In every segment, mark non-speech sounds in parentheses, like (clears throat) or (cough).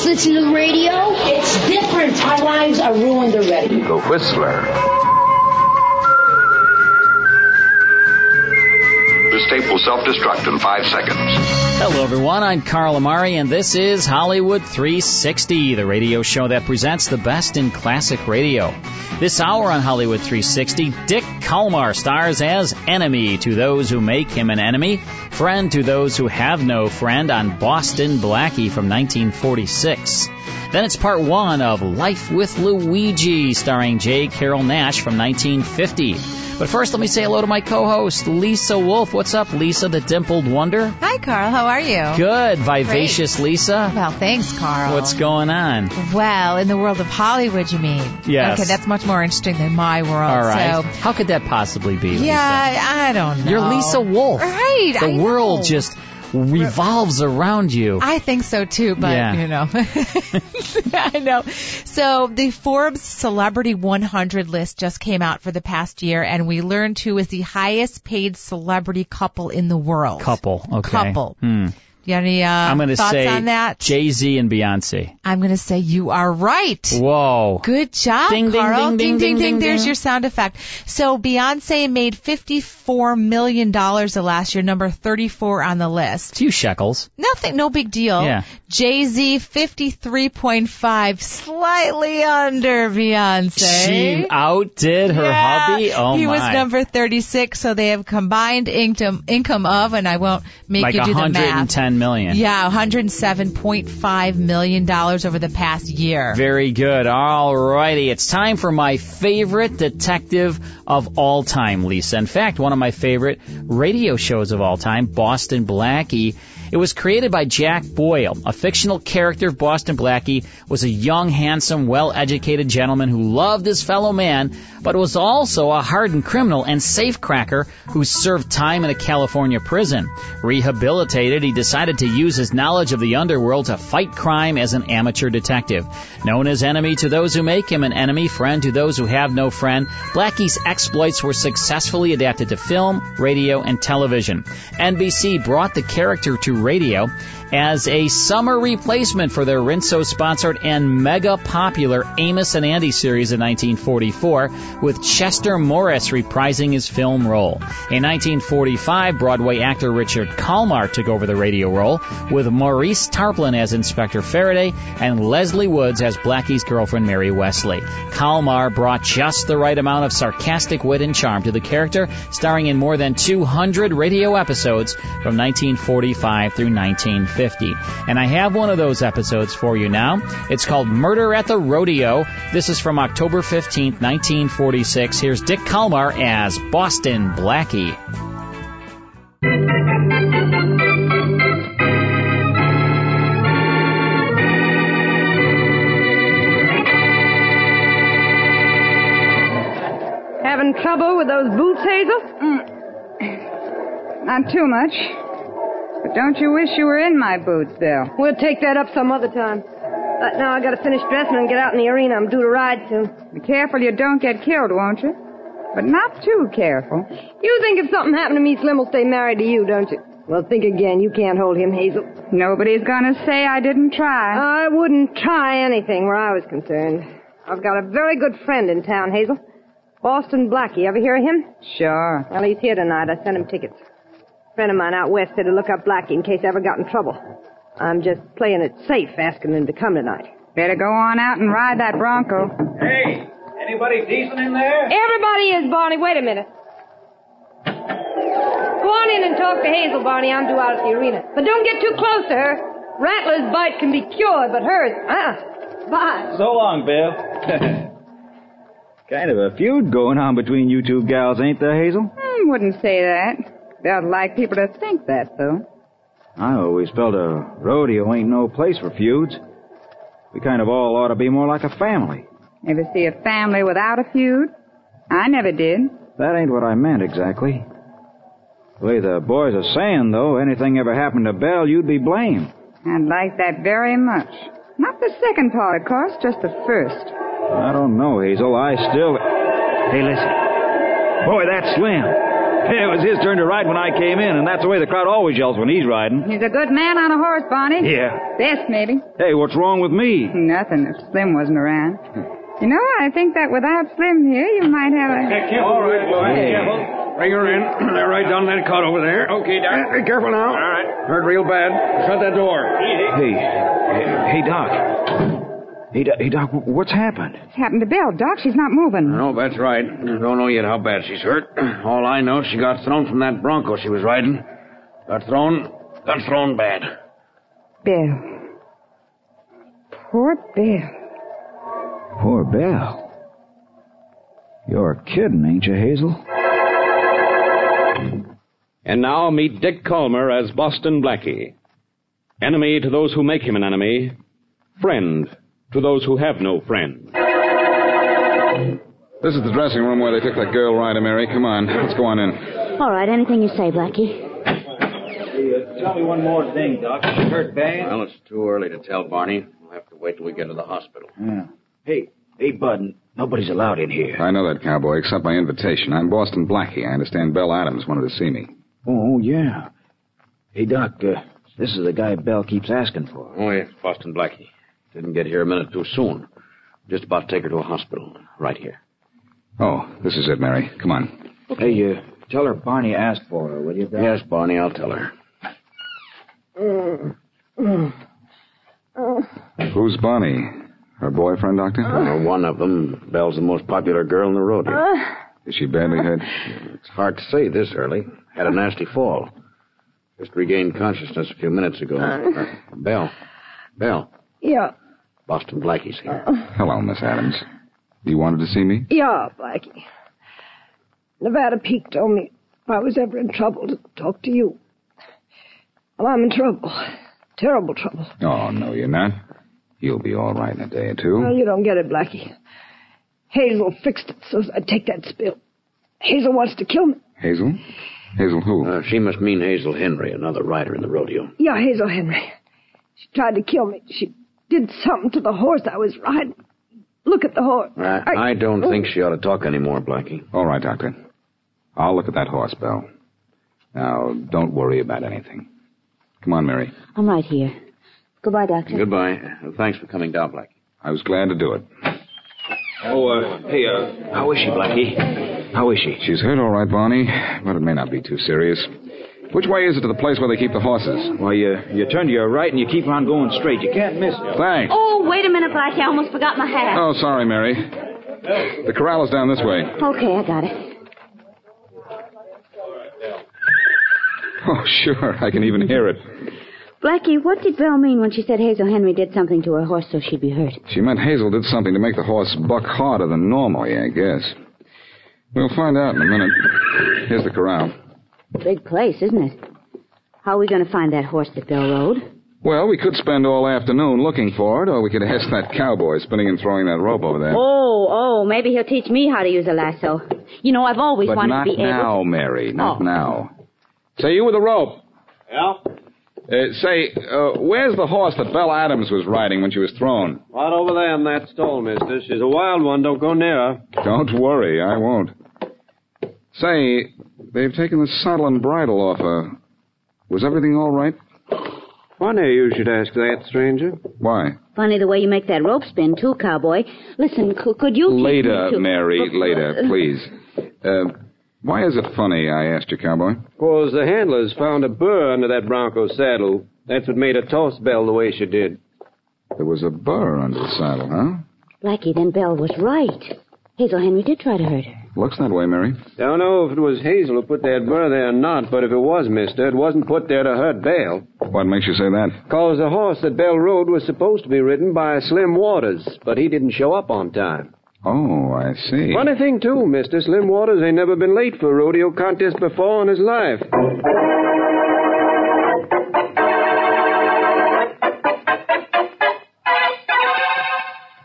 always listen to the radio. It's different. Our lives are ruined already. The Whistler. This tape will self-destruct in five seconds. Hello, everyone. I'm Carl Amari, and this is Hollywood 360, the radio show that presents the best in classic radio. This hour on Hollywood 360, Dick Kollmar stars as enemy to those who make him an enemy, friend to those who have no friend on Boston Blackie from 1946. Then it's part one of Life with Luigi, starring J. Carrol Naish from 1950. But first, let me say hello to my co-host, Lisa Wolf. What's up, Lisa, the dimpled wonder? Hi, Carl. How are you? Good. Vivacious Great. Lisa. Well, thanks, Carl. What's going on? Well, in the world of Hollywood, you mean? Yes. Okay, that's much more interesting than my world. All right. So, How could that possibly be, Lisa? yeah, I, don't know. You're Lisa Wolf. Right. The I world know. just revolves around you. I think so too, but Yeah. you know, (laughs) I know. So the Forbes Celebrity 100 list just came out for the past year, and we learned who is the highest paid celebrity couple in the world. Couple. Okay. Couple. Hmm. You have any uh, I'm going to thoughts say on that? Jay Z and Beyonce. I'm going to say you are right. Whoa. Good job, Ding, ding, Carl. ding, ding, ding, ding, There's your sound effect. So Beyonce made $54 million the last year, number 34 on the list. Few shekels. Nothing, no big deal. Yeah. Jay-Z, 53.5, slightly under Beyonce. She outdid her Yeah, hubby. Oh he my. was number 36, so they have combined income, income of, and I won't make like you do the math. 110 million. Yeah, $107.5 million over the past year. Very good. All righty. It's time for my favorite detective of all time, Lisa. In fact, one of my favorite radio shows of all time, Boston Blackie. It was created by Jack Boyle. A fictional character of Boston Blackie was a young, handsome, well-educated gentleman who loved his fellow man, but was also a hardened criminal and safecracker who served time in a California prison. Rehabilitated, he decided to use his knowledge of the underworld to fight crime as an amateur detective. Known as enemy to those who make him an enemy, friend to those who have no friend, Blackie's exploits were successfully adapted to film, radio, and television. NBC brought the character to radio as a summer replacement for their Rinso sponsored and mega popular Amos and Andy series in 1944, with Chester Morris reprising his film role. In 1945, Broadway actor Richard Kollmar took over the radio role, with Maurice Tarplin as Inspector Faraday and Lesley Woods as Blackie's girlfriend Mary Wesley. Kollmar brought just the right amount of sarcastic wit and charm to the character, starring in more than 200 radio episodes from 1945 through 1950. And I have one of those episodes for you now. It's called Murder at the Rodeo. This is from October 15th, 1946. Here's Dick Kollmar as Boston Blackie. Having trouble with those boots, Hazel? Mm. Not too much. But don't you wish you were in my boots, Bill? We'll take that up some other time. Right now I gotta finish dressing and get out in the arena. I'm due to ride soon. Be careful you don't get killed, won't you? But not too careful. You think if something happened to me, Slim will stay married to you, don't you? Well, think again. You can't hold him, Hazel. Nobody's gonna say I didn't try. I wouldn't try anything where I was concerned. I've got a very good friend in town, Hazel. Boston Blackie. Ever hear of him? Sure. Well, he's here tonight. I sent him tickets. A friend of mine out west said to look up Blackie in case I ever got in trouble. I'm just playing it safe, asking him to come tonight. Better go on out and ride that Bronco. Hey, anybody decent in there? Everybody is, Barney. Wait a minute. Go on in and talk to Hazel, Barney. I'm due out at the arena. But don't get too close to her. Rattler's bite can be cured, but hers, uh-uh. Bye. So long, Bill. (laughs) Kind of a feud going on between you two gals, ain't there, Hazel? I wouldn't say that. I'd like people to think that, though. I always felt a rodeo ain't no place for feuds. We kind of all ought to be more like a family. Ever see a family without a feud? I never did. That ain't what I meant exactly. The way the boys are saying, though, anything ever happened to Belle, you'd be blamed. I'd like that very much. Not the second part, of course, just the first. I don't know, Hazel. I still. Hey, listen. Boy, that's Slim. (laughs) It was his turn to ride when I came in, and that's the way the crowd always yells when he's riding. He's a good man on a horse, Barney. Yeah. Best, maybe. Hey, what's wrong with me? Nothing if Slim wasn't around. You know, I think that without Slim here, you might have a. Hey, careful. All right, boy. Hey. Careful. Bring her in. (clears throat) They're right down that cut over there. Okay, Doc. Be careful now. All right. Hurt real bad. Shut that door. Hey, hey, hey, Doc. Hey, Doc, hey, Doc, what's happened? What's happened to Belle, Doc? She's not moving. No, that's right. Don't know yet how bad she's hurt. All I know, she got thrown from that bronco she was riding. Got thrown, got thrown bad. Belle. Poor Belle. Poor Belle. You're kidding, ain't you, Hazel? And now meet Dick Kollmar as Boston Blackie. Enemy to those who make him an enemy. Friend to those who have no friend. This is the dressing room where they took that girl rider, Mary. Come on, let's go on in. All right, anything you say, Blackie. Tell me one more thing, Doc. She hurt bad? Well, it's too early to tell, Barney. We'll have to wait till we get to the hospital. Yeah. Hey, hey, Bud, nobody's allowed in here. I know that, cowboy, except by invitation. I'm Boston Blackie. I understand Belle Adams wanted to see me. Oh, yeah. Hey, Doc, uh, this is the guy Belle keeps asking for. Oh, yes, Boston Blackie. Didn't get here a minute too soon. Just about to take her to a hospital. Right here. Oh, this is it, Mary. Come on. Hey, uh, tell her Barney asked for her, will you, Doc? Yes, Barney, I'll tell her. Who's Bonnie? Her boyfriend, Doctor? Well, one of them. Belle's the most popular girl in the rodeo. Is she badly hurt? (laughs) It's hard to say this early. Had a nasty fall. Just regained consciousness a few minutes ago. Uh, Belle. Belle. Yeah, Boston Blackie's here. Hello, Miss Adams. You wanted to see me? yeah, Blackie. Nevada Pete told me if I was ever in trouble to talk to you. Well, I'm in trouble. Terrible trouble. Oh, no, you're not. You'll be all right in a day or two. Well, you don't get it, Blackie. Hazel fixed it so I'd take that spill. Hazel wants to kill me. Hazel? Hazel who? Uh, she must mean Hazel Henry, another rider in the rodeo. Yeah, Hazel Henry. She tried to kill me. She did something to the horse I was riding. Look at the horse. I, I don't think she ought to talk anymore, Blackie. All right, Doctor. I'll look at that horse, Belle. Now, don't worry about anything. Come on, Mary. I'm right here. Goodbye, Doctor. Goodbye. Thanks for coming down, Blackie. I was glad to do it. Oh, uh, hey, uh, how is she, Blackie? How is she? She's hurt all right, Barney, but it may not be too serious. Which way is it to the place where they keep the horses? Well, you, you turn to your right and you keep on going straight. You can't miss it. Thanks. Oh, wait a minute, Blackie. I almost forgot my hat. Oh, sorry, Mary. The corral is down this way. Okay, I got it. Oh, sure. I can even hear it. Blackie, what did Belle mean when she said Hazel Henry did something to her horse so she'd be hurt? She meant Hazel did something to make the horse buck harder than normally, I guess. We'll find out in a minute. Here's the corral. Big place, isn't it? How are we going to find that horse that Belle rode? Well, we could spend all afternoon looking for it, or we could ask that cowboy spinning and throwing that rope over there. Oh, oh, maybe he'll teach me how to use a lasso. You know, I've always but wanted to be now, able. But not now, Mary. Not Oh. now. Say, you with the rope. Yeah? Uh, say, uh, where's the horse that Belle Adams was riding when she was thrown? Right over there in that stall, mister. She's a wild one. Don't go near her. Don't worry, I won't. Say, they've taken the saddle and bridle off her. Was everything all right? Funny you should ask that, stranger. Why? Funny the way you make that rope spin, too, cowboy. Listen, c- could you teach Later, me to... Mary, later, please. Uh, why is it funny, I asked you, cowboy? Cause the handlers found a burr under that bronco saddle. That's what made her toss Belle the way she did. There was a burr under the saddle, huh? Blackie, then Belle was right. Hazel Henry did try to hurt her. Looks that way, Mary. Don't know if it was Hazel who put that burr there or not, but if it was, mister, it wasn't put there to hurt Belle. What makes you say that? Cause the horse that Belle rode was supposed to be ridden by Slim Waters, but he didn't show up on time. Oh, I see. Funny thing, too, mister. Slim Waters ain't never been late for a rodeo contest before in his life.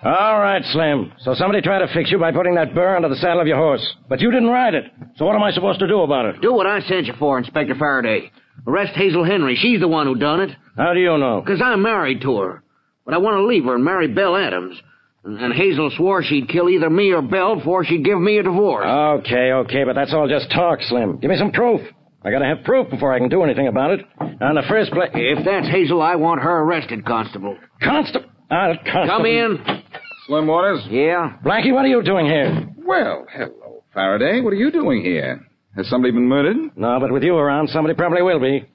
All right, Slim. So somebody tried to fix you by putting that burr under the saddle of your horse. But you didn't ride it. So what am I supposed to do about it? Do what I sent you for, Inspector Faraday. Arrest Hazel Henry. She's the one who done it. How do you know? Because I'm married to her. But I want to leave her and marry Belle Adams. And, and Hazel swore she'd kill either me or Belle before she'd give me a divorce. Okay, okay, but that's all just talk, Slim. Give me some proof. I gotta have proof before I can do anything about it. Now, in the first place... If that's Hazel, I want her arrested, Constable. Constable? Uh, Constable. Come in. Slim Waters? Yeah? Blackie, what are you doing here? Well, hello, Faraday. What are you doing here? Has somebody been murdered? No, but with you around, somebody probably will be.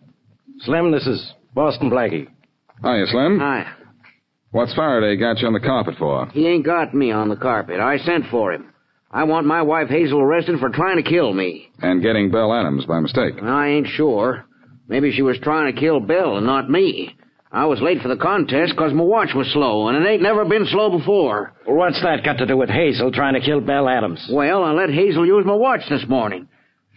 Slim, this is Boston Blackie. Hiya, Slim. Hi. What's Faraday got you on the carpet for? He ain't got me on the carpet. I sent for him. I want my wife Hazel arrested for trying to kill me. And getting Belle Adams by mistake. I ain't sure. Maybe she was trying to kill Bill and not me. I was late for the contest 'cause my watch was slow, and it ain't never been slow before. What's that got to do with Hazel trying to kill Belle Adams? Well, I let Hazel use my watch this morning.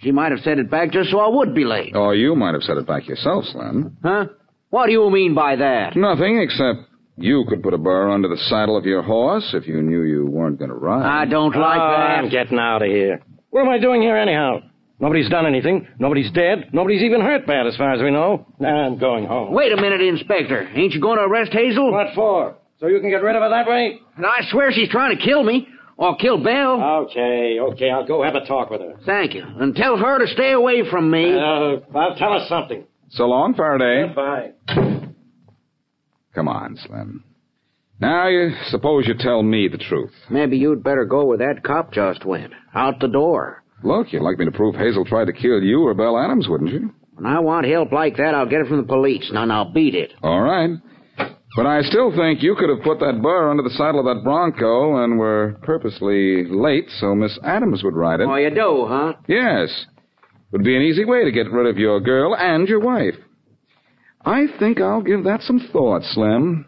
She might have set it back just so I would be late. Or you might have set it back yourself, Slim. Huh? What do you mean by that? Nothing, except you could put a burr under the saddle of your horse if you knew you weren't going to ride. I don't like oh, that. I'm getting out of here. What am I doing here anyhow? Nobody's done anything. Nobody's dead. Nobody's even hurt bad as far as we know. Now I'm going home. Wait a minute, Inspector. Ain't you going to arrest Hazel? What for? So you can get rid of her that way? And I swear she's trying to kill me. Or kill Belle. Okay, okay. I'll go have a talk with her. Thank you. And tell her to stay away from me. Uh, I'll tell her something. So long, Faraday. Bye. Come on, Slim. Now, you suppose you tell me the truth. Maybe you'd better go where that cop just went. Out the door. Look, you'd like me to prove Hazel tried to kill you or Belle Adams, wouldn't you? When I want help like that, I'll get it from the police. Now, now, beat it. All right. But I still think you could have put that burr under the saddle of that Bronco and were purposely late so Miss Adams would ride it. Oh, you do, huh? Yes. Would be an easy way to get rid of your girl and your wife. I think I'll give that some thought, Slim.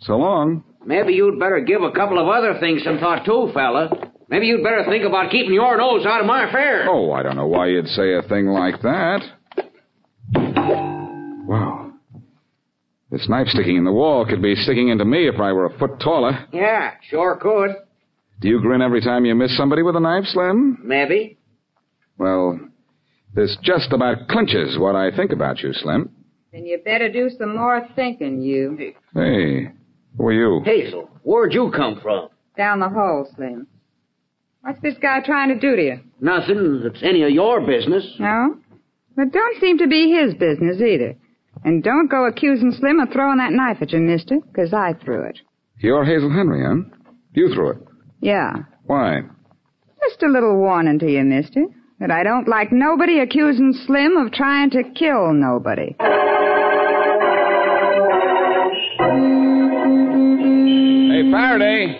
So long. Maybe you'd better give a couple of other things some thought, too, fella. Maybe you'd better think about keeping your nose out of my affairs. Oh, I don't know why you'd say a thing like that. Wow. This knife sticking in the wall could be sticking into me if I were a foot taller. Yeah, sure could. Do you grin every time you miss somebody with a knife, Slim? Maybe. Well, this just about clinches what I think about you, Slim. Then you better do some more thinking, you. Hey, who are you? Hazel, where'd you come from? Down the hall, Slim. What's this guy trying to do to you? Nothing that's any of your business. No? But don't seem to be his business either. And don't go accusing Slim of throwing that knife at you, mister, 'cause I threw it. You're Hazel Henry, huh? You threw it. Yeah. Why? Just a little warning to you, mister, that I don't like nobody accusing Slim of trying to kill nobody. Hey, Faraday!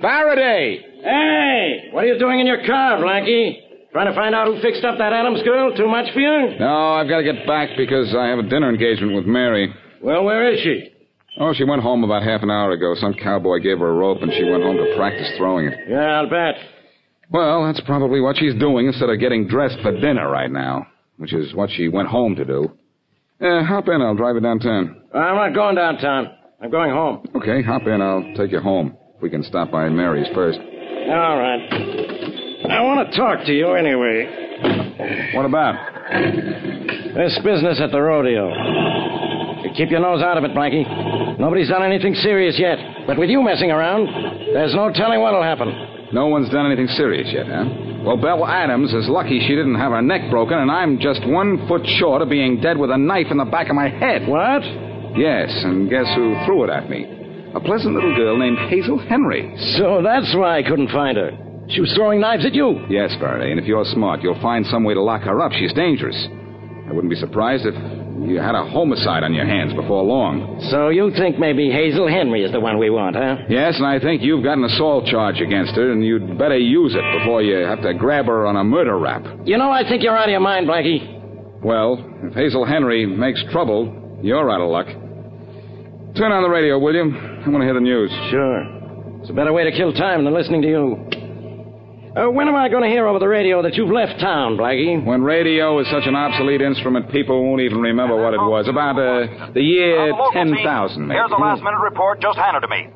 Faraday! Hey! What are you doing in your car, Blackie? Trying to find out who fixed up that Adams girl? Too much for you? No, I've got to get back because I have a dinner engagement with Mary. Well, where is she? Oh, she went home about half an hour ago. Some cowboy gave her a rope and she went home to practice throwing it. Yeah, I'll bet. Well, that's probably what she's doing instead of getting dressed for dinner right now, which is what she went home to do. Uh, hop in. I'll drive you downtown. I'm not going downtown. I'm going home. Okay, hop in. I'll take you home. We can stop by Mary's first. All right. I want to talk to you anyway. What about? This business at the rodeo. You keep your nose out of it, Blackie. Nobody's done anything serious yet. But with you messing around, there's no telling what'll happen. No one's done anything serious yet, huh? Well, Belle Adams is lucky she didn't have her neck broken, and I'm just one foot short of being dead with a knife in the back of my head. What? Yes, and guess who threw it at me? A pleasant little girl named Hazel Henry. So that's why I couldn't find her. She was throwing knives at you. Yes, Faraday, and if you're smart, you'll find some way to lock her up. She's dangerous. I wouldn't be surprised if you had a homicide on your hands before long. So you think maybe Hazel Henry is the one we want, huh? Yes, and I think you've got an assault charge against her, and you'd better use it before you have to grab her on a murder rap. You know, I think you're out of your mind, Blackie. Well, if Hazel Henry makes trouble, you're out of luck. Turn on the radio, will you? I want to hear the news. Sure. It's a better way to kill time than listening to you. Uh, when am I going to hear over the radio that you've left town, Blackie? When radio is such an obsolete instrument, people won't even remember what it was. About uh, the year 10,000. Here's a last minute report just handed to me.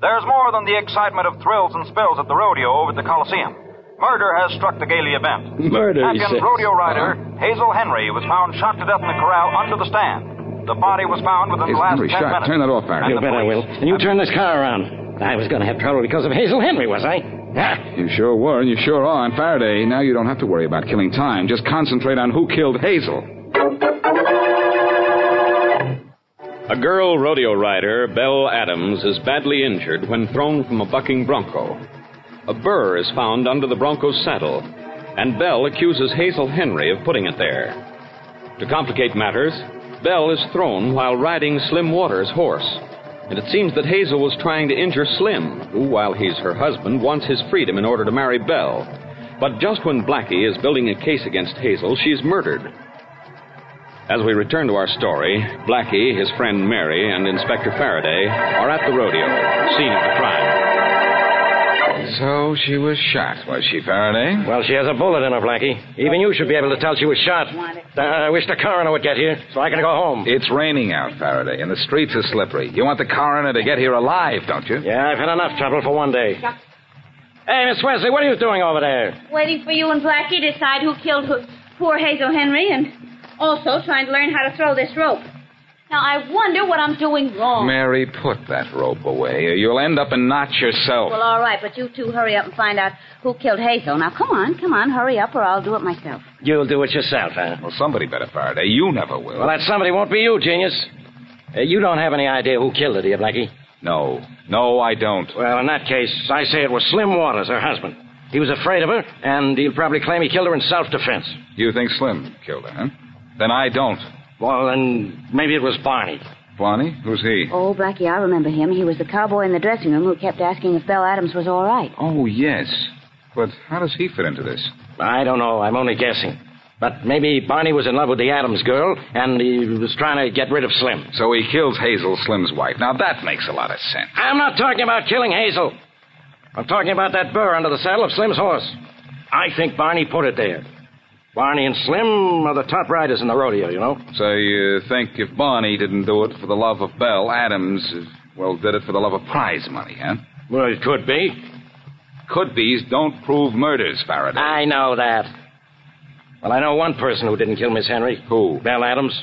There's more than the excitement of thrills and spills at the rodeo over at the Coliseum. Murder has struck the Gailey event. Murder, he Champion says. rodeo rider Hazel Henry was found shot to death in the corral under the stand. The body was found within the Hazel last Henry ten shot. minutes. Turn that off, Faraday. You bet I will. And you turn this car around. I was going to have trouble because of Hazel Henry, was I? Ah, You sure were, and you sure are. And Faraday, now you don't have to worry about killing time. Just concentrate on who killed Hazel. A girl rodeo rider, Belle Adams, is badly injured when thrown from a bucking bronco. A burr is found under the bronco's saddle, and Belle accuses Hazel Henry of putting it there. To complicate matters, Belle is thrown while riding Slim Waters' horse, and it seems that Hazel was trying to injure Slim, who, while he's her husband, wants his freedom in order to marry Belle. But just when Blackie is building a case against Hazel, she's murdered. As we return to our story, Blackie, his friend Mary, and Inspector Faraday are at the rodeo, scene of the crime. So she was shot, was she, Faraday? Well, she has a bullet in her, Blackie. Even you should be able to tell she was shot. Uh, I wish the coroner would get here so I can go home. It's raining out, Faraday, and the streets are slippery. You want the coroner to get here alive, don't you? Yeah, I've had enough trouble for one day. Hey, Miss Wesley, what are you doing over there? Waiting for you and Blackie to decide who killed who, poor Hazel Henry and also trying to learn how to throw this rope. Now, I wonder what I'm doing wrong. Mary, put that rope away, or you'll end up in knots yourself. Well, all right, but you two hurry up and find out who killed Hazel. Now, come on, come on, hurry up, or I'll do it myself. You'll do it yourself, huh? Well, somebody better, Faraday. You never will. Well, that somebody won't be you, genius. Uh, you don't have any idea who killed her, do you, Blackie? No. No, I don't. Well, in that case, I say it was Slim Waters, her husband. He was afraid of her, and he'll probably claim he killed her in self-defense. You think Slim killed her, huh? Then I don't. Well, then maybe it was Barney. Barney? Who's he? Oh, Blackie, I remember him. He was the cowboy in the dressing room who kept asking if Belle Adams was all right. Oh, yes. But how does he fit into this? I don't know. I'm only guessing. But maybe Barney was in love with the Adams girl, and he was trying to get rid of Slim. So he kills Hazel, Slim's wife. Now that makes a lot of sense. I'm not talking about killing Hazel. I'm talking about that burr under the saddle of Slim's horse. I think Barney put it there. Barney and Slim are the top riders in the rodeo, you know. So you think if Barney didn't do it for the love of Belle, Adams, uh, well, did it for the love of prize money, huh? Well, it could be. Could be's don't prove murders, Faraday. I know that. Well, I know one person who didn't kill Miss Henry. Who? Belle Adams.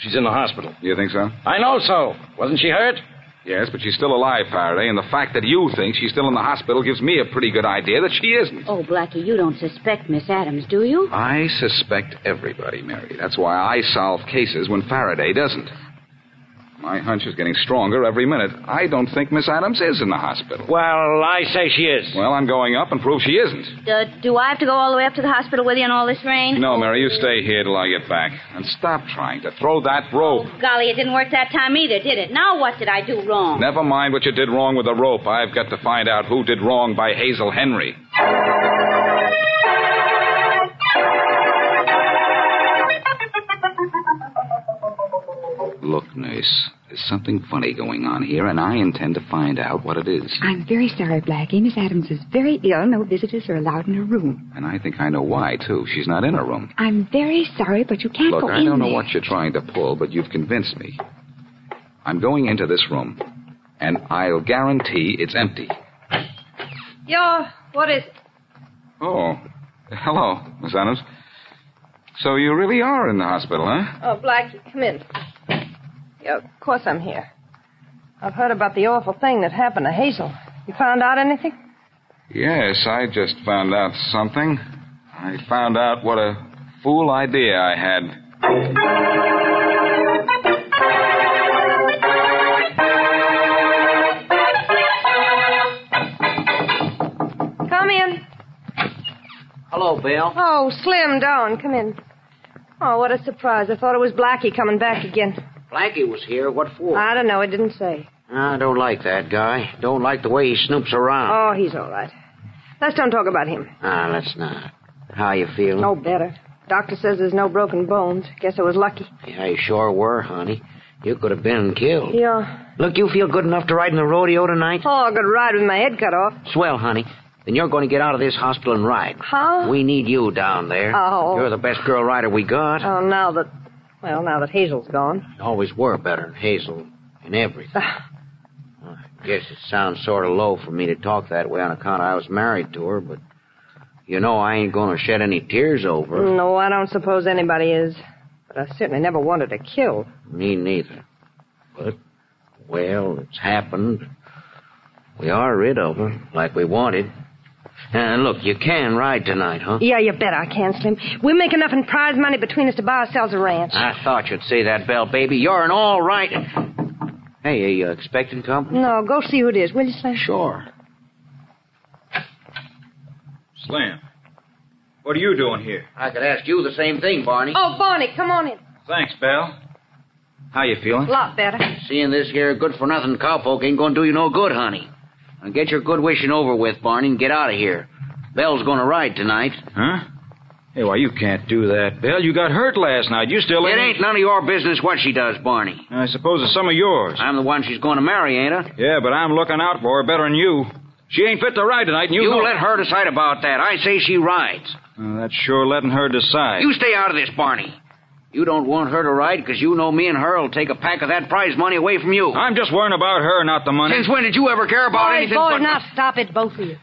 She's in the hospital. You think so? I know so. Wasn't she hurt? Yes, but she's still alive, Faraday, and the fact that you think she's still in the hospital gives me a pretty good idea that she isn't. Oh, Blackie, you don't suspect Miss Adams, do you? I suspect everybody, Mary. That's why I solve cases when Faraday doesn't. My hunch is getting stronger every minute. I don't think Miss Adams is in the hospital. Well, I say she is. Well, I'm going up and prove she isn't. Uh, do I have to go all the way up to the hospital with you in all this rain? No, Mary, you stay here till I get back. And stop trying to throw that rope. Golly, it didn't work that time either, did it? Now what did I do wrong? Never mind what you did wrong with the rope. I've got to find out who did wrong by Hazel Henry. Look, nurse, there's something funny going on here, and I intend to find out what it is. I'm very sorry, Blackie. Miss Adams is very ill. No visitors are allowed in her room. And I think I know why, too. She's not in her room. I'm very sorry, but you can't Look, go I in don't know there. what you're trying to pull, but you've convinced me. I'm going into this room, and I'll guarantee it's empty. Yo, what is it? Oh, hello, Miss Adams. So you really are in the hospital, huh? Oh, Blackie, come in. Yeah, of course I'm here. I've heard about the awful thing that happened to Hazel. You found out anything? Yes, I just found out something. I found out what a fool idea I had. Come in. Hello, Bill. Oh, Slim Down, come in. Oh, what a surprise. I thought it was Blackie coming back again. Blackie was here. What for? I don't know. It didn't say. I don't like that guy. Don't like the way he snoops around. Oh, he's all right. Let's don't talk about him. Ah, let's not. How you feeling? No better. Doctor says there's no broken bones. Guess I was lucky. Yeah, you sure were, honey. You could have been killed. Yeah. Look, you feel good enough to ride in the rodeo tonight? Oh, I could ride with my head cut off. Swell, honey. Then you're going to get out of this hospital and ride. Huh? We need you down there. Oh. You're the best girl rider we got. Oh, now that, well, now that Hazel's gone. You always were better than Hazel in everything. Ah. I guess it sounds sort of low for me to talk that way on account I was married to her, but you know I ain't going to shed any tears over her. No, I don't suppose anybody is. But I certainly never wanted to kill. Me neither. But, well, it's happened. We are rid of her, like we wanted. And look, you can ride tonight, huh? Yeah, you bet I can, Slim. We'll make enough in prize money between us to buy ourselves a ranch. I thought you'd say that, Belle, baby. You're an all right. Hey, are you expecting company? No, go see who it is, will you, Slim? Sure. Slim, what are you doing here? I could ask you the same thing, Barney. Oh, Barney, come on in. Thanks, Belle. How you feeling? A lot better. Seeing this here good-for-nothing cowpoke ain't gonna do you no good, honey. Now get your good wishing over with, Barney, and get out of here. Belle's gonna ride tonight. Huh? Hey, why, you can't do that, Belle. You got hurt last night. You still It ain't none of your business what she does, Barney. I suppose it's some of yours. I'm the one she's gonna marry, ain't I? Yeah, but I'm looking out for her better than you. She ain't fit to ride tonight, and you, You know... let her decide about that. I say she rides. Uh, that's sure letting her decide. You stay out of this, Barney. You don't want her to ride because you know me and her will take a pack of that prize money away from you. I'm just worrying about her, not the money. Since when did you ever care about boys, anything boys, but... now stop it, both of you.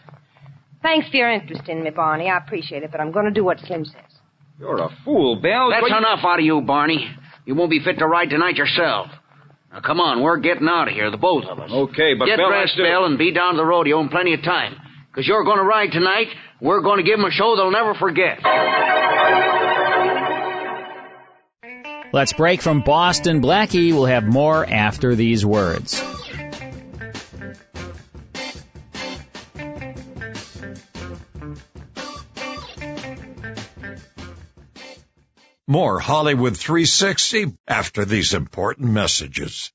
Thanks for your interest in me, Barney. I appreciate it, but I'm going to do what Slim says. You're a fool, Belle. That's What you- enough out of you, Barney. You won't be fit to ride tonight yourself. Now, come on, we're getting out of here, the both of us. Okay, but Get Belle, I dressed, still- Belle, and be down to the rodeo in plenty of time. Because you're going to ride tonight. We're going to give them a show they'll never forget. Let's break from Boston. Blackie We'll have more after these words. More Hollywood 360 after these important messages.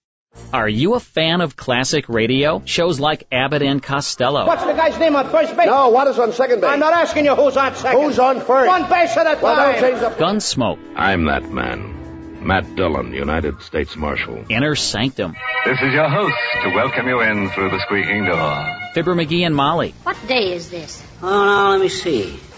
Are you a fan of classic radio? Shows like Abbott and Costello. What's the guy's name on first base? No, what is on second base? I'm not asking you who's on second. Who's on first? One base at a time. Well, don't change the... Gunsmoke. I'm that man. Matt Dillon, United States Marshal. Inner Sanctum. This is your host to welcome you in through the squeaking door. Fibber McGee and Molly. What day is this? Oh, now, let me see.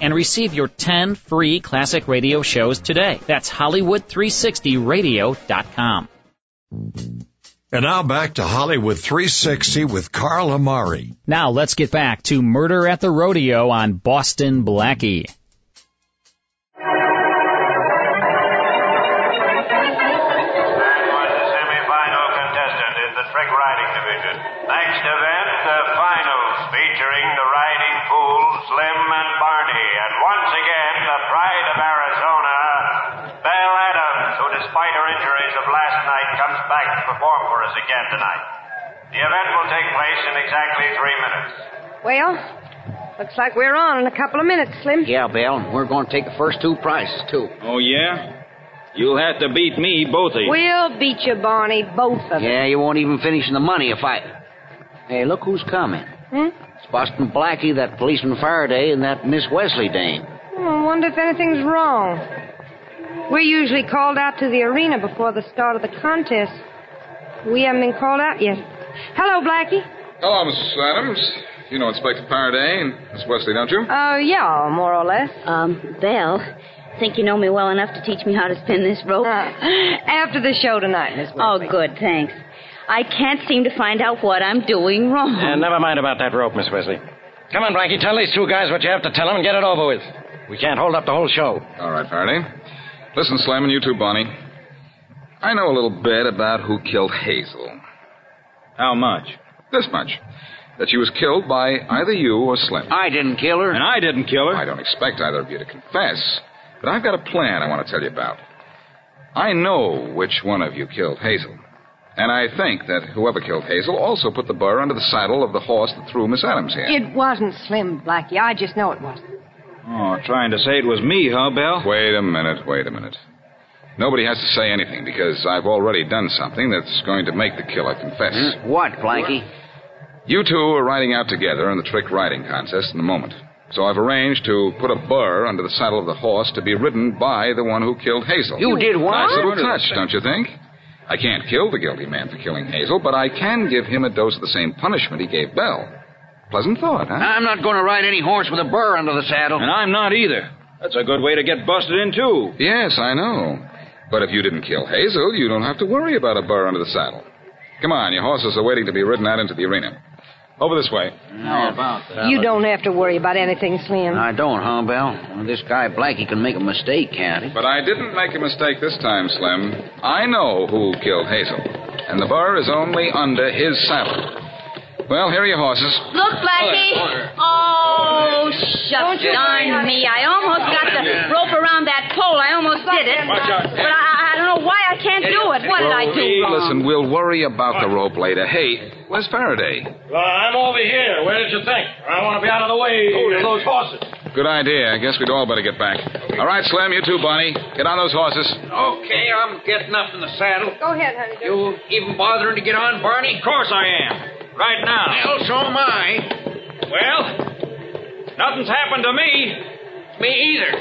and receive your 10 free classic radio shows today. That's Hollywood360radio.com. And now back to Hollywood 360 with Carl Amari. Now let's get back to Murder at the Rodeo on Boston Blackie. The event will take place in exactly three minutes. Well, looks like we're on in a couple of minutes, Slim. Yeah, Belle, we're going to take the first two prizes, too. Oh, yeah? You'll have to beat me, both of you. We'll beat you, Barney, both of us. Yeah, you won't even finish the money if I... Hey, look who's coming. Hmm? It's Boston Blackie, that policeman Faraday, and that Miss Wesley dame. Hmm, I wonder if anything's wrong. We're usually called out to the arena before the start of the contest. We haven't been called out yet. Hello, Blackie. Hello, Mrs. Adams. You know Inspector Faraday and Miss Wesley, don't you? Oh, yeah, more or less. Um, Belle, think you know me well enough to teach me how to spin this rope? After the show tonight, Miss Oh, good, thanks. I can't seem to find out what I'm doing wrong. And never mind about that rope, Miss Wesley. Come on, Blackie, tell these two guys what you have to tell them and get it over with. We can't hold up the whole show. All right, Faraday. Listen, Slim, and you too, Bonnie. I know a little bit about who killed Hazel. How much? This much. That she was killed by either you or Slim. I didn't kill her. And I didn't kill her. I don't expect either of you to confess, but I've got a plan I want to tell you about. I know which one of you killed Hazel. And I think that whoever killed Hazel also put the burr under the saddle of the horse that threw Miss Adams here. It wasn't Slim, Blackie. I just know it wasn't. Oh, trying to say it was me, huh, Belle? Wait a minute, wait a minute. Nobody has to say anything because I've already done something that's going to make the killer confess. Hmm? What, Blackie? You two are riding out together in the trick riding contest in a moment. So I've arranged to put a burr under the saddle of the horse to be ridden by the one who killed Hazel. You did what? Nice little touch, don't you think? I can't kill the guilty man for killing Hazel, but I can give him a dose of the same punishment he gave Belle. Pleasant thought, huh? I'm not going to ride any horse with a burr under the saddle. And I'm not either. That's a good way to get busted in, too. Yes, I know. But if you didn't kill Hazel, you don't have to worry about a burr under the saddle. Come on, your horses are waiting to be ridden out into the arena. Over this way. How about that? You don't have to worry about anything, Slim. I don't, huh, Belle? Well, this guy Blackie can make a mistake, can't he? But I didn't make a mistake this time, Slim. I know who killed Hazel. And the burr is only under his saddle. Well, here are your horses. Look, Blackie. Oh, shucks, darn me. I almost got the rope around that pole. I almost did it. But I, I don't know why I can't do it. What did I do wrong? listen, we'll worry about the rope later. Hey, where's Faraday? Well, I'm over here. Where did you think? I want to be out of the way oh, of those horses. Good idea. I guess we'd all better get back. All right, Slim, you too, Bonnie. Get on those horses. Okay, I'm getting up in the saddle. Go ahead, honey. You even bothering to get on, Barney? Of course I am. Right now. Well, so am I. Well, nothing's happened to me. Me either.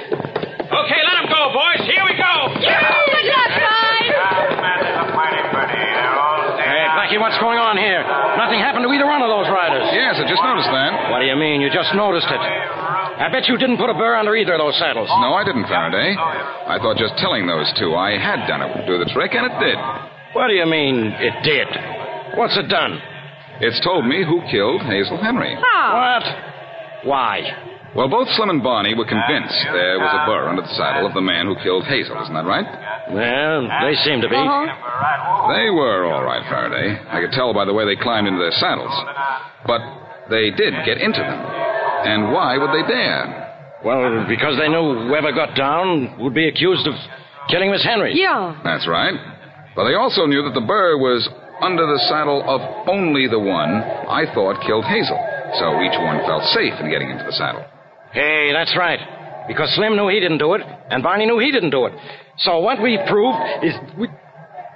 Okay, let him go, boys. Here we go. Good luck, guys. Hey, Blackie, what's going on here? Nothing happened to either one of those riders. Yes, I just noticed that. What do you mean? You just noticed it. I bet you didn't put a burr under either of those saddles. No, I didn't, Faraday. I thought just telling those two I had done it would do the trick, and it did. What do you mean it did? What's it done? It's told me who killed Hazel Henry. How? What? Why? Well, both Slim and Barney were convinced there was a burr under the saddle of the man who killed Hazel, isn't that right? Well, they seem to be. Uh-huh. They were all right, Faraday. I could tell by the way they climbed into their saddles. But they did get into them. And why would they dare? Well, because they knew whoever got down would be accused of killing Miss Henry. Yeah. That's right. But they also knew that the burr was under the saddle of only the one I thought killed Hazel. So each one felt safe in getting into the saddle. Hey, that's right. Because Slim knew he didn't do it, and Barney knew he didn't do it. So what we proved is we.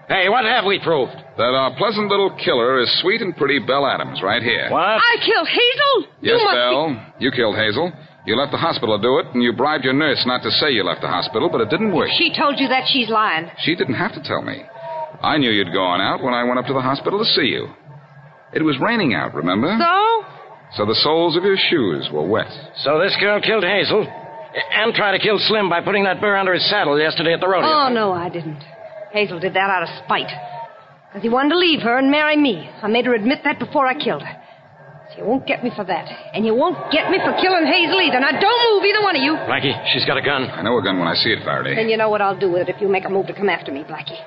Hey, what have we proved? That our pleasant little killer is sweet and pretty Belle Adams right here. What? I killed Hazel? Yes, you must Belle. You killed Hazel. You left the hospital to do it, and you bribed your nurse not to say you left the hospital, but it didn't work. She told you that she's lying. She didn't have to tell me. I knew you'd gone out when I went up to the hospital to see you. It was raining out, remember? So? So the soles of your shoes were wet. So this girl killed Hazel and tried to kill Slim by putting that burr under his saddle yesterday at the rodeo. Oh, no, I didn't. Hazel did that out of spite. Because he wanted to leave her and marry me. I made her admit that before I killed her. So you won't get me for that. And you won't get me for killing Hazel either. Now, don't move, either one of you. Blackie, she's got a gun. I know a gun when I see it, Faraday. Then you know what I'll do with it if you make a move to come after me, Blackie.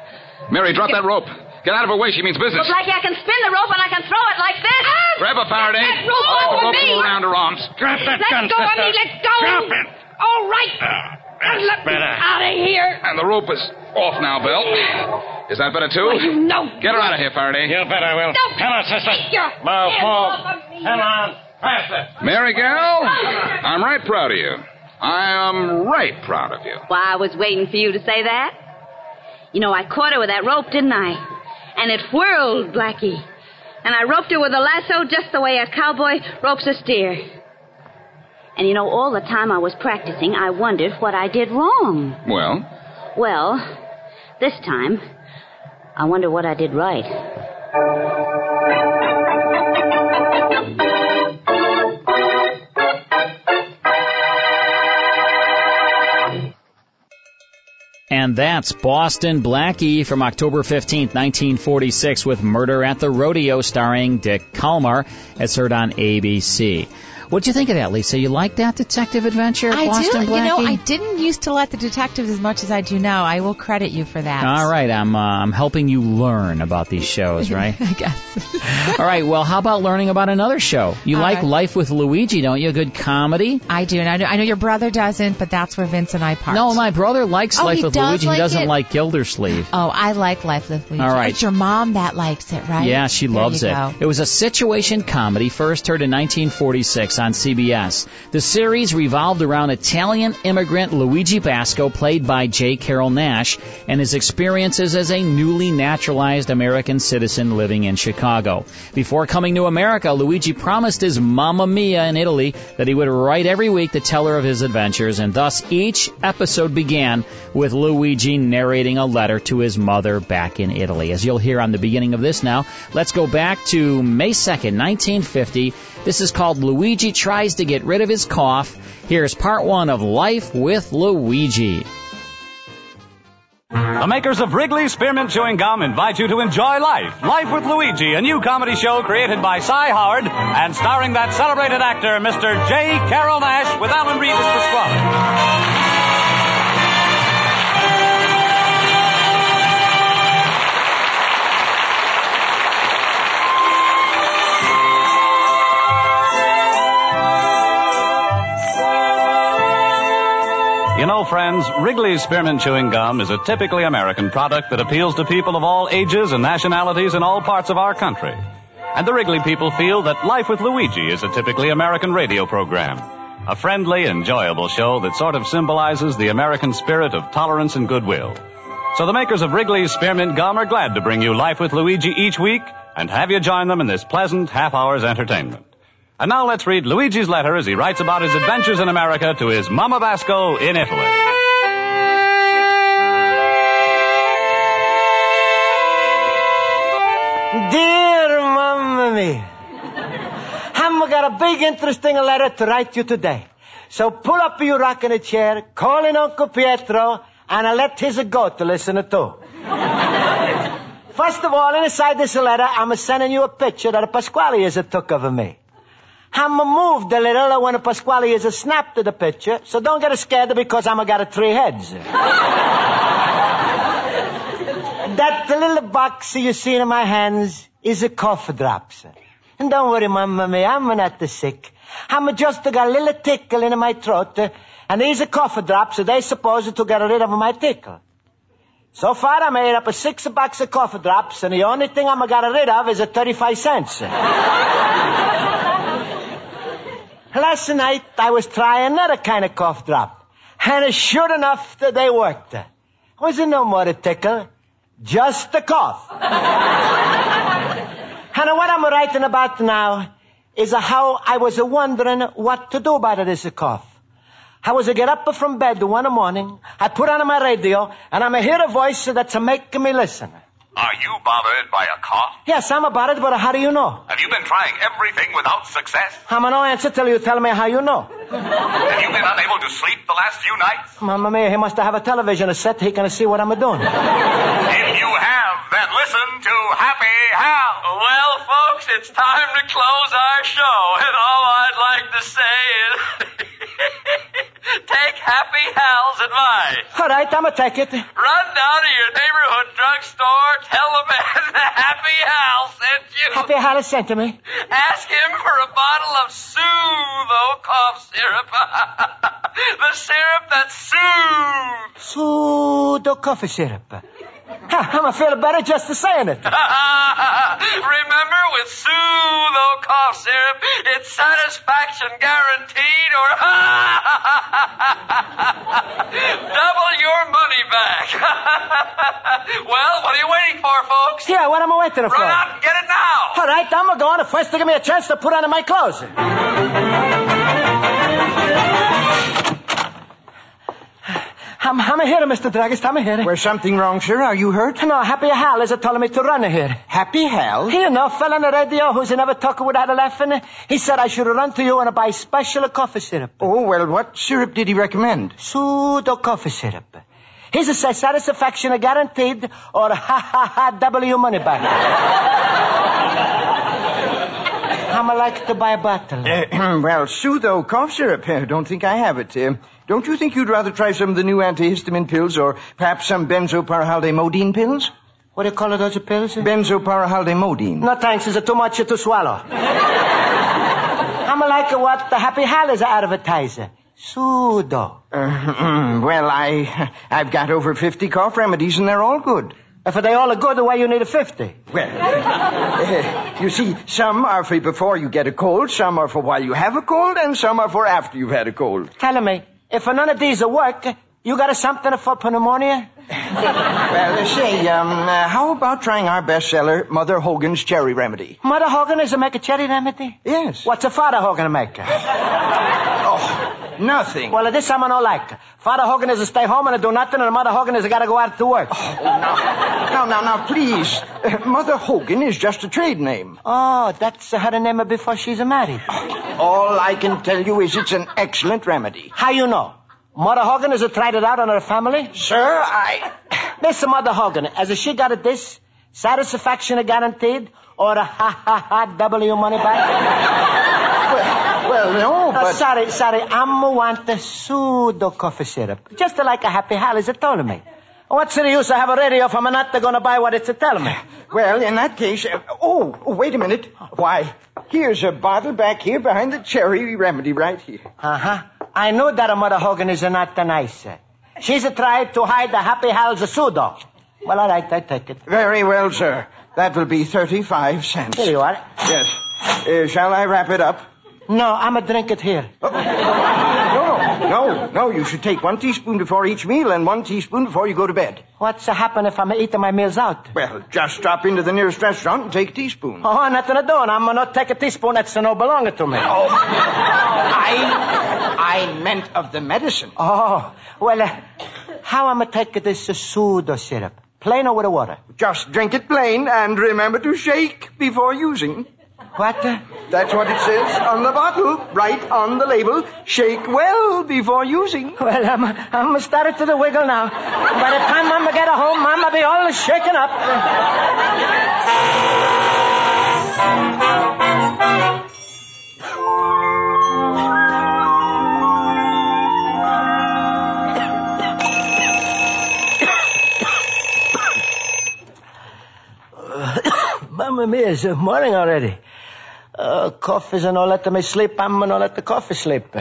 Mary, drop that rope. Get out of her way. She means business. Well, Blackie, I can spin the rope and I can throw it like this. Ah! Grab her, Faraday. That rope Wrap over the rope me. around her arms. Drop that Let gun, go of sister. me. Let go. Drop it. All right. Ah, that's Let me better. out of here. And the rope is off now, Bill. Is that better, too? Well, you know. Get her out of here, Faraday. You bet I will. No. Come on, sister. Take your Move, hands move. off of me. Come on. Faster. Mary Gal, I'm right proud of you. I am right proud of you. Well, I was waiting for you to say that. You know, I caught her with that rope, didn't I? And it whirled, Blackie. And I roped her with a lasso just the way a cowboy ropes a steer. And you know, all the time I was practicing, I wondered what I did wrong. Well, Well, this time, I wonder what I did right. And that's Boston Blackie from October 15th, 1946 with Murder at the Rodeo starring Dick Kollmar. It's heard on ABC. What'd you think of that, Lisa? You like that detective adventure, I Boston do. Blackie? You know, I didn't used to let the detectives as much as I do now. I will credit you for that. All right, I'm uh, I'm helping you learn about these shows, (laughs) right? I guess. All right, well, how about learning about another show? You All like right. Life with Luigi, don't you? A good comedy? I do, and I know, I know your brother doesn't, but that's where Vince and I part. No, my brother likes Oh, Life with Luigi. like he doesn't it? like Gildersleeve. Oh, I like Life with Luigi. All right. It's your mom that likes it, right? Yeah, she There loves it. go. It was a situation comedy first heard in 1946 on CBS. The series revolved around Italian immigrant Luigi Basco, played by J. Carrol Naish, and his experiences as a newly naturalized American citizen living in Chicago. Before coming to America, Luigi promised his Mamma Mia in Italy that he would write every week to tell her of his adventures, and thus each episode began with Luigi narrating a letter to his mother back in Italy. As you'll hear on the beginning of this now, let's go back to May 2nd, 1950. This is called Luigi Tries to Get Rid of His Cough. Here's part one of Life with Luigi. The makers of Wrigley Spearmint Chewing Gum invite you to enjoy life. Life with Luigi, a new comedy show created by Cy Howard and starring that celebrated actor, Mr. J. Carrol Naish, with Alan Reed as Pasquale. Know, friends, Wrigley's Spearmint Chewing Gum is a typically American product that appeals to people of all ages and nationalities in all parts of our country. And the Wrigley people feel that Life with Luigi is a typically American radio program. A friendly, enjoyable show that sort of symbolizes the American spirit of tolerance and goodwill. So the makers of Wrigley's Spearmint Gum are glad to bring you Life with Luigi each week and have you join them in this pleasant half hour's entertainment. And now let's read Luigi's letter as he writes about his adventures in America to his Mama Basco in Italy. Dear Mamma Mia, I've got a big interesting letter to write you today. So pull up your rocking chair, call in Uncle Pietro, and I'll let his goat to listen to. First of all, inside this letter, I'm sending you a picture that Pasquale a took of me. I'm a moved a little when a Pasquale is a snap to the picture, so don't get scared because I'm a got a three heads. (laughs) that little box you see in my hands is a cough drops. And don't worry, Mamma Mia, I'm not sick. I'm just got a little tickle in my throat, uh, and these are cough drops, so they supposed to get rid of my tickle. So far, I made up a six box of cough drops, and the only thing I'm got rid of is a 35 cents. (laughs) Last night, I was trying another kind of cough drop. And sure enough, they worked. It no more a tickle? Just a cough. (laughs) and what I'm writing about now is how I was wondering what to do about this cough. I was to get up from bed one morning, I put on my radio, and I'm a hear a voice that's making me listen. Are you bothered by a cough? Yes, I'm about it, but how do you know? Have you been trying everything without success? I'm no answer till you tell me how you know. Have you been unable to sleep the last few nights? Mamma mia, he must have a television set. He can see what I'm doing. If you have, then listen to Happy Hal. Well, folks, it's time to close our show, and all I'd like to say is (laughs) take Happy Hal's advice. All right, I'm gonna take it. Run down to your neighborhood drugstore, tell the man that (laughs) Happy Hal sent you. Happy Hal sent to me. Ask him for a bottle of Sootho cough syrup. (laughs) the syrup that soothes. Pseudo coffee syrup. Ha, I'm gonna better just to saying it. (laughs) Remember, with Sootho cough syrup, it's satisfaction guaranteed or (laughs) double your money back. (laughs) well, what are you waiting for, folks? Yeah, what am I waiting for? Run out and get it now. All right, I'm gonna go on first to give me a chance to put on my clothes. I'm, I'm here, Mr. Druggist. I'm here. Where's something wrong, sir? Are you hurt? No, Happy Hal is a telling me to run here. Happy Hal? You know, fella on the radio who's never talking without a laughing. He said I should run to you and buy special coffee syrup. Oh, well, what syrup did he recommend? Pseudo coffee syrup. He says satisfaction guaranteed or ha ha ha your money back. (laughs) I'm like to buy a bottle. Uh, (clears throat) well, Sootho cough syrup. Uh, don't think I have it. Uh, don't you think you'd rather try some of the new antihistamine pills or perhaps some benzoparahaldemodine pills? What do you call it, those pills? Benzoparahaldemodine. No thanks, it's too much to swallow. I'm like what the Happy Hal is advertiser. Pseudo. Uh, (clears throat) well, I, I've got over 50 cough remedies and they're all good. If they all are good, why you need a 50? Well, uh, (laughs) you see, some are for before you get a cold, some are for while you have a cold, and some are for after you've had a cold. Tell me, if none of these will work, you got a something for pneumonia? (laughs) Well, say, um, uh, how about trying our bestseller, Mother Hogan's Cherry Remedy? Mother Hogan is a make a cherry remedy? Yes. What's a Father Hogan make? (laughs) Nothing. Well, this I'm no like. Father Hogan is to stay home and do nothing, and Mother Hogan is got to go out to work. Oh, Now, now, now, please. Uh, Mother Hogan is just a trade name. Oh, that's her name before she's married. All I can tell you is it's an excellent remedy. How you know? Mother Hogan has tried it out on her family? Sir, I... (coughs) Listen, Mother Hogan, as she got it this, satisfaction guaranteed, or a ha-ha-ha W money back? (laughs) well, no, Uh, but... sorry, sorry, I'm want the pseudo coffee syrup. Just like a happy Hal is told me. What's the use of have a radio if I'm not going to buy what it's telling me? Well, in that case... Uh, oh, wait a minute. Why, here's a bottle back here behind the cherry remedy right here. Uh-huh. I know that a Mother Hogan is not nice. She's a tried to hide the happy Hal's pseudo. Well, all right, I take it. Very well, sir. That will be 35 cents. Here you are. Yes. Uh, shall I wrap it up? No, I'm a drink it here. No, no, no. You should take one teaspoon before each meal and one teaspoon before you go to bed. What's to happen if I'm eating my meals out? Well, just drop into the nearest restaurant and take a teaspoon. Oh, nothing to do. and I'm going not take a teaspoon that's no belonging to me. Oh, I, I meant of the medicine. Oh, well, uh, how am I take this pseudo syrup? Plain or with the water? Just drink it plain and remember to shake before using. What? That's what it says on the bottle, right on the label. Shake well before using. Well, I'm, I'm started to the wiggle now. By the time Mama get a home, Mama be all shaken up. Mia, it's morning already. Uh, coffee's not letting me sleep. I'm not let the coffee sleep.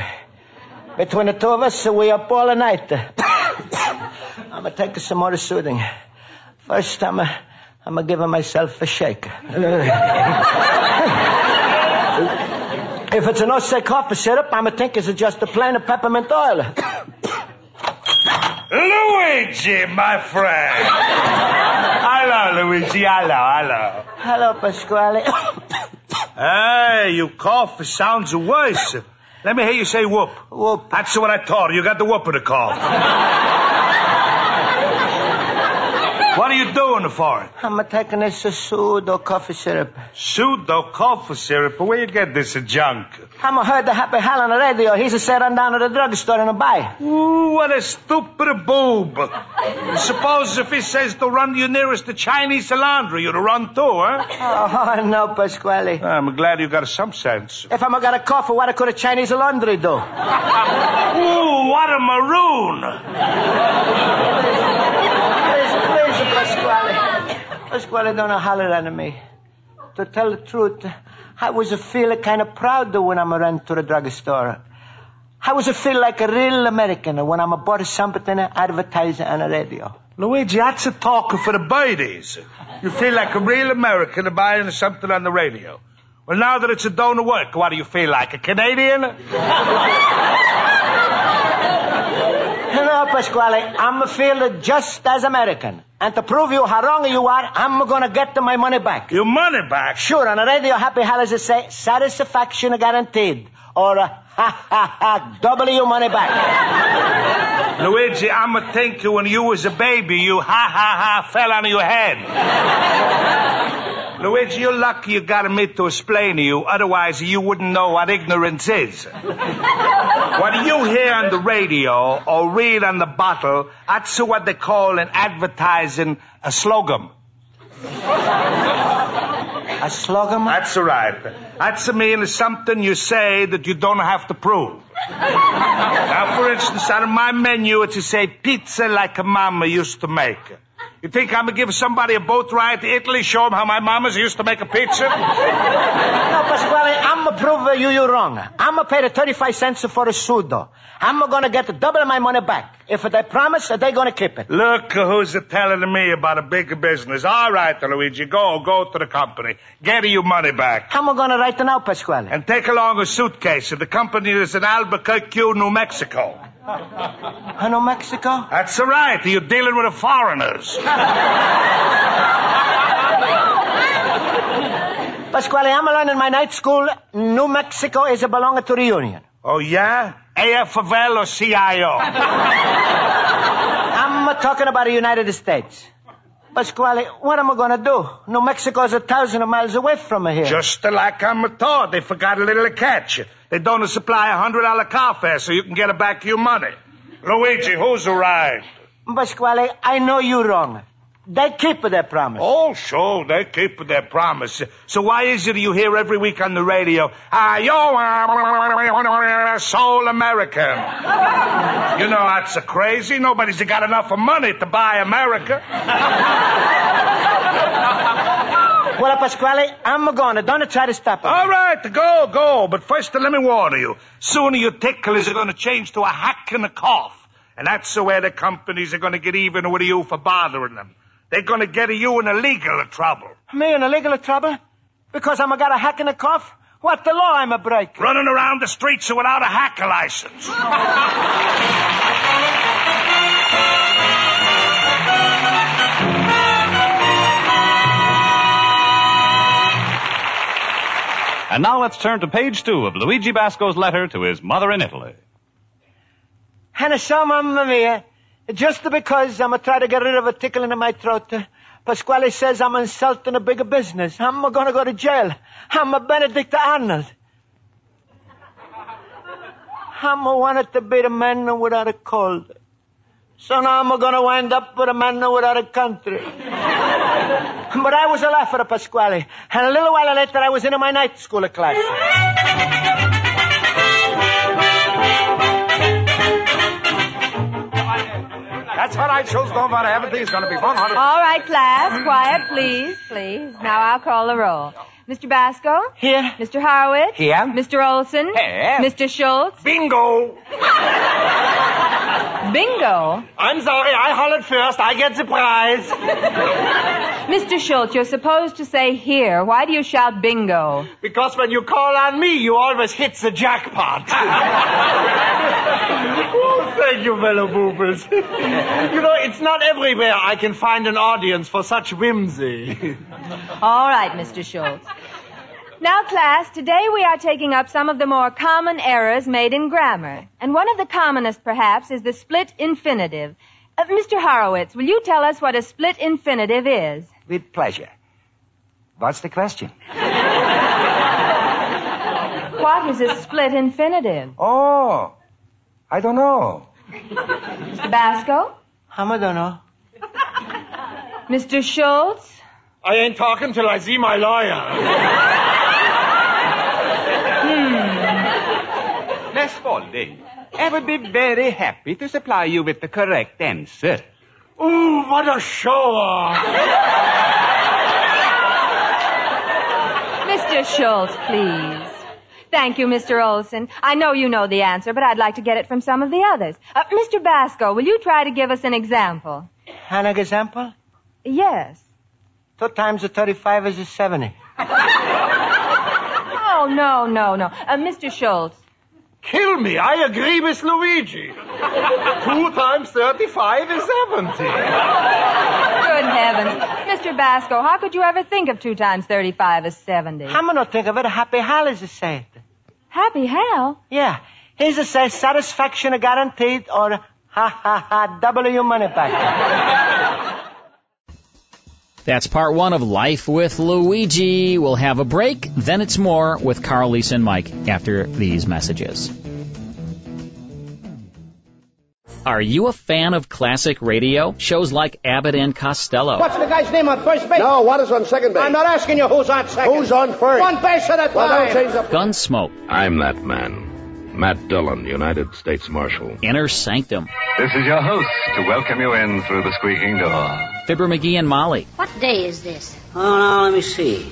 Between the two of us, we up all night. I'm gonna take some more soothing. First, I'm gonna, I'm gonna give myself a shake. if it's no say coffee syrup, I'm gonna think it's just a plain of peppermint oil. Luigi, my friend. Hello, Luigi. Hello, hello. Hello, Pasquale. Hey, you cough. It sounds worse. Let me hear you say whoop. Whoop. That's what I you. You got the whoop of the cough. For? I'm a taking this pseudo coffee syrup. Pseudo coffee syrup. Where you get this junk? I'm heard the happy Hal on the radio. He's a run down to the drugstore and buy. Ooh, what a stupid boob. Suppose if he says to run you nearest the Chinese laundry, you'd run too, huh? Oh, no, Pasquale. I'm glad you got some sense. If I'm got a cough, what could a Chinese laundry do? Ooh, what a maroon. Please, please, Pasquale. Pasquale, don't know holler at me. To tell the truth, I was a feeling kind of proud when I'm ran to the drugstore. I was a feel like a real American when I'm bought something advertising on the radio. Luigi, that's a talk for the birdies. You feel like a real American buying something on the radio. Well, now that it's a donor work, what do you feel like? A Canadian? (laughs) No, Pasquale, I'm feeling just as American. And to prove you how wrong you are, I'm gonna get my money back. Your money back? Sure, on the radio, Happy Holidays say, satisfaction guaranteed. Or, uh, ha, ha, ha, double your money back. (laughs) Luigi, I'm a thinking when you was a baby, you ha ha ha fell on your head. (laughs) Luigi, you're lucky you got me to explain to you, otherwise you wouldn't know what ignorance is. (laughs) what you hear on the radio or read on the bottle, that's what they call in advertising a slogan. A slogan? That's right. That's a mean is something you say that you don't have to prove. now, for instance, on my menu, it's to say pizza like a mama used to make. You think I'm gonna give somebody a boat ride to Italy, show 'em how my mamas used to make a pizza? No, Pasquale, I'm gonna prove you you wrong. I'm gonna pay the 35 cents for a sudo. I'm gonna get double my money back. If they promise, that they gonna keep it. Look who's telling me about a big business. All right, Luigi, go, go to the company. Get your money back. How am I gonna write it now, Pasquale? And take along a suitcase. The company is in Albuquerque, New Mexico. New Mexico? That's right. You're dealing with the foreigners. Pasquale, I'm learning in my night school. New Mexico is a belonging to the Union. Oh, yeah? AFL or CIO? I'm talking about the United States. Pasquale, what am I gonna do? New Mexico is a thousand miles away from here. Just like I'm taught, they forgot a little catch. They don't supply a hundred dollar car fare so you can get it back your money. Luigi, who's arrived? Pasquale, I know you wrong. They keep their promise. Oh, sure, they keep their promise. So why is it you hear every week on the radio, ah, yo, uh, soul American? (laughs) You know, that's a crazy. Nobody's got enough of money to buy America. (laughs) Well, Pasquale, I'm gonna. Don't try to stop it. All right, go, go. But first, let me warn you. Sooner your tickles are going to change to a hack and a cough. And that's the way the companies are going to get even with you for bothering them. They're going to get you in a legal trouble. Me in a legal trouble? Because I'm a got a hack in a cough? What the law I'm a break? Running around the streets without a hacker license. And now let's turn to page two of Luigi Basco's letter to his mother in Italy. And so, mamma mia, just because I'm trying to get rid of a tickle in my throat, Pasquale says I'm insulting a bigger business. I'm gonna go to jail. I'm a Benedict Arnold. I'm wanted to be the man without a cold. So now I'm gonna wind up with a man without a country. (laughs) but I was a laugher, at Pasquale. And a little while later, I was in my night school class. That's what I chose. Don't worry. Everything's going to be fun. All right, class. Quiet, please, please. Now I'll call the roll. Mr. Basco? Here. Mr. Horowitz? Here. Mr. Olson? Here. Mr. Schultz? Bingo! Bingo? I'm sorry. I hollered first. I get the prize. Mr. Schultz, you're supposed to say here. Why do you shout bingo? Because when you call on me, you always hit the jackpot. (laughs) oh, thank you, fellow boopers. you know, it's not everywhere I can find an audience for such whimsy. All right, Mr. Schultz. Now, class, today we are taking up some of the more common errors made in grammar. And one of the commonest, perhaps, is the split infinitive. Uh, Mr. Horowitz, will you tell us what a split infinitive is? With pleasure. What's the question? (laughs) What is a split infinitive? Oh, I don't know. Mr. Basco? I don't know. Mr. Schultz? I ain't talking till I see my lawyer. (laughs) Miss Spaulding, I would be very happy to supply you with the correct answer. Ooh, what a show! Mr. Schultz, please. Thank you, Mr. Olson. I know you know the answer, but I'd like to get it from some of the others. Uh, Mr. Basco, will you try to give us an example? An example? Yes. Two times the 35 is a 70. (laughs) Oh, no, no, no. Uh, Mr. Schultz. Kill me. I agree with Luigi. Two times 35 is 70. Good heavens. Mr. Basco, how could you ever think of two times 35 is 70? I'm gonna think of it. Happy Hal is a say. Happy Hal? Yeah. He's a say satisfaction guaranteed or ha ha ha double your money back. That's part one of Life with Luigi. We'll have a break, then it's more with Carl, Lisa, and Mike after these messages. Are you a fan of classic radio? Shows like Abbott and Costello. What's the guy's name on first base? No, what is on second base? I'm not asking you who's on second. Who's on first? One base at a Well, time. don't change the... Gunsmoke. I'm that man. Matt Dillon, United States Marshal. Inner Sanctum. This is your host to welcome you in through the squeaking door. Fibber McGee and Molly. What day is this? Oh, now, let me see.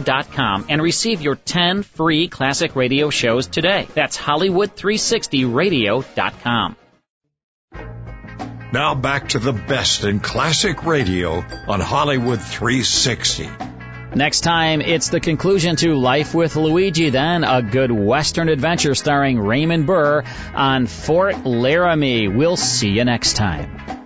Hollywood360radio.com and receive your 10 free classic radio shows today. That's Hollywood360radio.com. Now back to the best in classic radio on Hollywood 360. Next time, it's the conclusion to Life with Luigi, then a good Western adventure starring Raymond Burr on Fort Laramie. We'll see you next time.